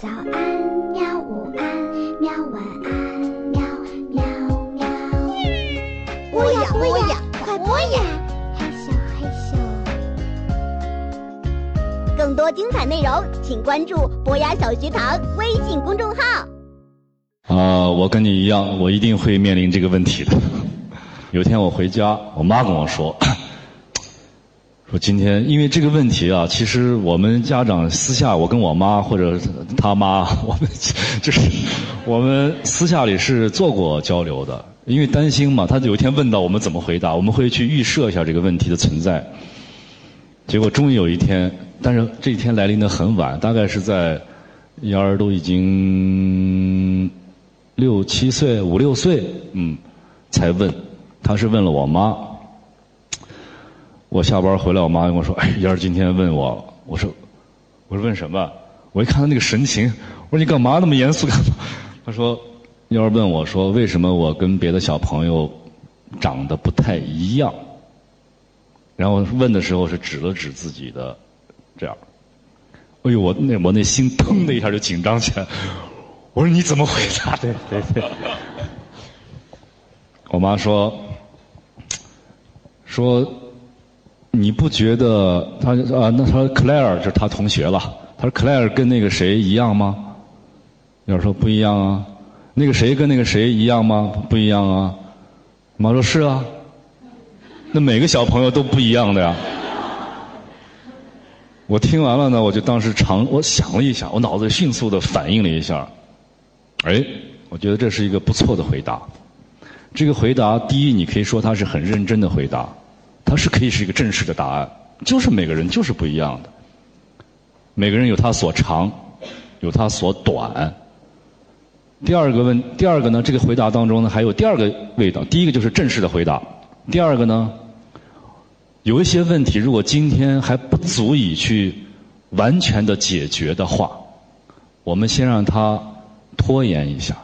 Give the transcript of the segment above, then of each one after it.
早安喵，午安喵，晚安喵喵喵。播呀播呀，快播呀！嘿咻嘿咻。更多精彩内容，请关注博雅小学堂微信公众号。啊、我跟你一样，我一定会面临这个问题的。有天我回家，我妈跟我说，说今天因为这个问题啊，其实我们家长私下，我跟我妈或者他妈，我们 就是我们私下里是做过交流的，因为担心嘛，他有一天问到我们怎么回答，我们会去预设一下这个问题的存在。结果终于有一天，但是这一天来临的很晚，大概是在幺儿都已经六七岁、五六岁，嗯，才问。他是问了我妈。我下班回来，我妈跟我说：“哎，幺儿今天问我。”我说：“我说问什么？”我一看他那个神情，我说：“你干嘛那么严肃干嘛？” 他说：“幺儿问我说，为什么我跟别的小朋友长得不太一样？”然后问的时候是指了指自己的，这样。哎呦，我那我那心腾的一下就紧张起来。我说你怎么回答？对对对。我妈说说你不觉得他啊？那他 Claire 就是他同学了。他说 Claire 跟那个谁一样吗？要说不一样啊。那个谁跟那个谁一样吗？不一样啊。妈说是啊。那每个小朋友都不一样的呀。我听完了呢，我就当时长，我想了一下，我脑子迅速的反应了一下，哎，我觉得这是一个不错的回答。这个回答，第一，你可以说他是很认真的回答，它是可以是一个正式的答案，就是每个人就是不一样的，每个人有他所长，有他所短。第二个问，第二个呢，这个回答当中呢，还有第二个味道。第一个就是正式的回答，第二个呢。有一些问题，如果今天还不足以去完全的解决的话，我们先让它拖延一下，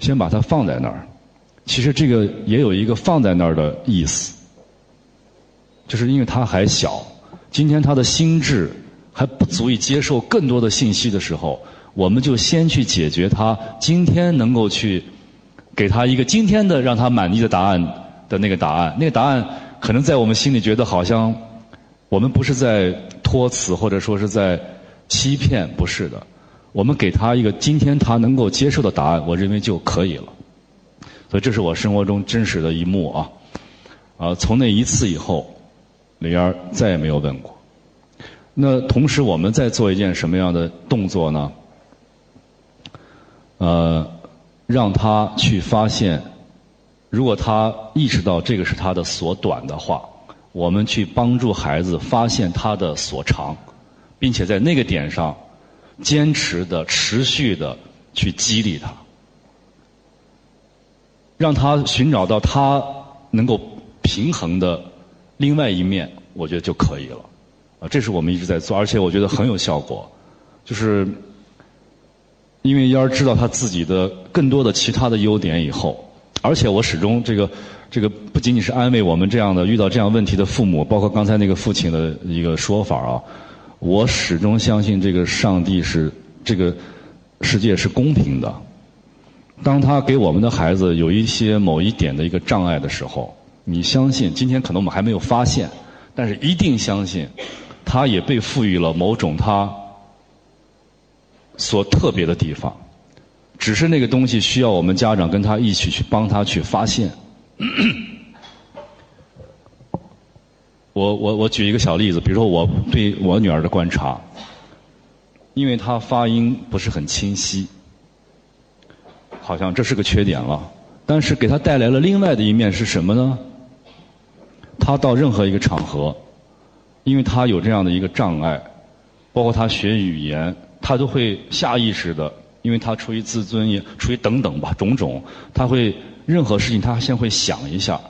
先把它放在那儿。其实这个也有一个放在那儿的意思，就是因为他还小，今天他的心智还不足以接受更多的信息的时候，我们就先去解决他今天能够去给他一个今天的让他满意的答案。的那个答案，那个答案可能在我们心里觉得好像我们不是在托词，或者说是在欺骗，不是的。我们给他一个今天他能够接受的答案，我认为就可以了。所以这是我生活中真实的一幕啊！啊，从那一次以后，李嫣再也没有问过。那同时我们在做一件什么样的动作呢？呃，让他去发现。如果他意识到这个是他的所短的话，我们去帮助孩子发现他的所长，并且在那个点上坚持的、持续的去激励他，让他寻找到他能够平衡的另外一面，我觉得就可以了。啊，这是我们一直在做，而且我觉得很有效果。就是因为燕儿知道他自己的更多的其他的优点以后。而且我始终这个这个不仅仅是安慰我们这样的遇到这样问题的父母，包括刚才那个父亲的一个说法啊，我始终相信这个上帝是这个世界是公平的。当他给我们的孩子有一些某一点的一个障碍的时候，你相信今天可能我们还没有发现，但是一定相信，他也被赋予了某种他所特别的地方。只是那个东西需要我们家长跟他一起去帮他去发现。我我我举一个小例子，比如说我对我女儿的观察，因为她发音不是很清晰，好像这是个缺点了。但是给他带来了另外的一面是什么呢？他到任何一个场合，因为他有这样的一个障碍，包括他学语言，他都会下意识的。因为他出于自尊，也出于等等吧，种种，他会任何事情他先会想一下。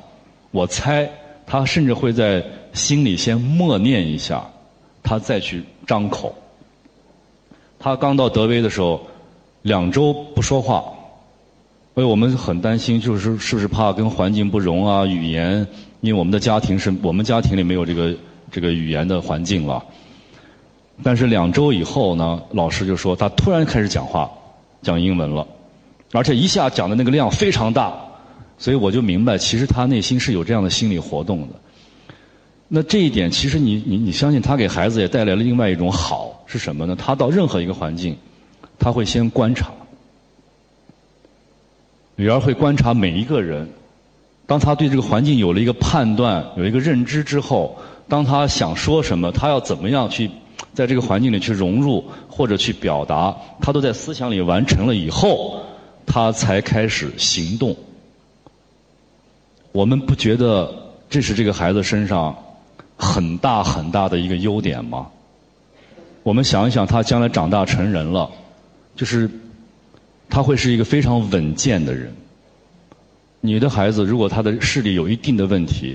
我猜他甚至会在心里先默念一下，他再去张口。他刚到德威的时候，两周不说话，所以我们很担心，就是是不是怕跟环境不融啊？语言，因为我们的家庭是我们家庭里没有这个这个语言的环境了。但是两周以后呢，老师就说他突然开始讲话，讲英文了，而且一下讲的那个量非常大，所以我就明白，其实他内心是有这样的心理活动的。那这一点，其实你你你相信，他给孩子也带来了另外一种好是什么呢？他到任何一个环境，他会先观察，女儿会观察每一个人。当她对这个环境有了一个判断、有一个认知之后，当她想说什么，她要怎么样去在这个环境里去融入或者去表达，她都在思想里完成了以后，她才开始行动。我们不觉得这是这个孩子身上很大很大的一个优点吗？我们想一想，他将来长大成人了，就是他会是一个非常稳健的人。你的孩子如果他的视力有一定的问题，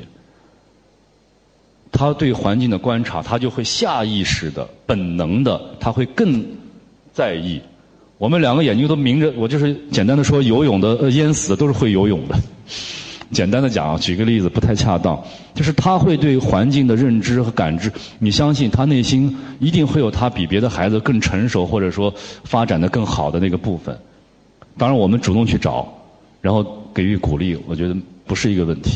他对环境的观察，他就会下意识的、本能的，他会更在意。我们两个眼睛都明着，我就是简单的说，游泳的、呃淹死的都是会游泳的。简单的讲啊，举个例子不太恰当，就是他会对环境的认知和感知，你相信他内心一定会有他比别的孩子更成熟或者说发展的更好的那个部分。当然，我们主动去找，然后。给予鼓励，我觉得不是一个问题。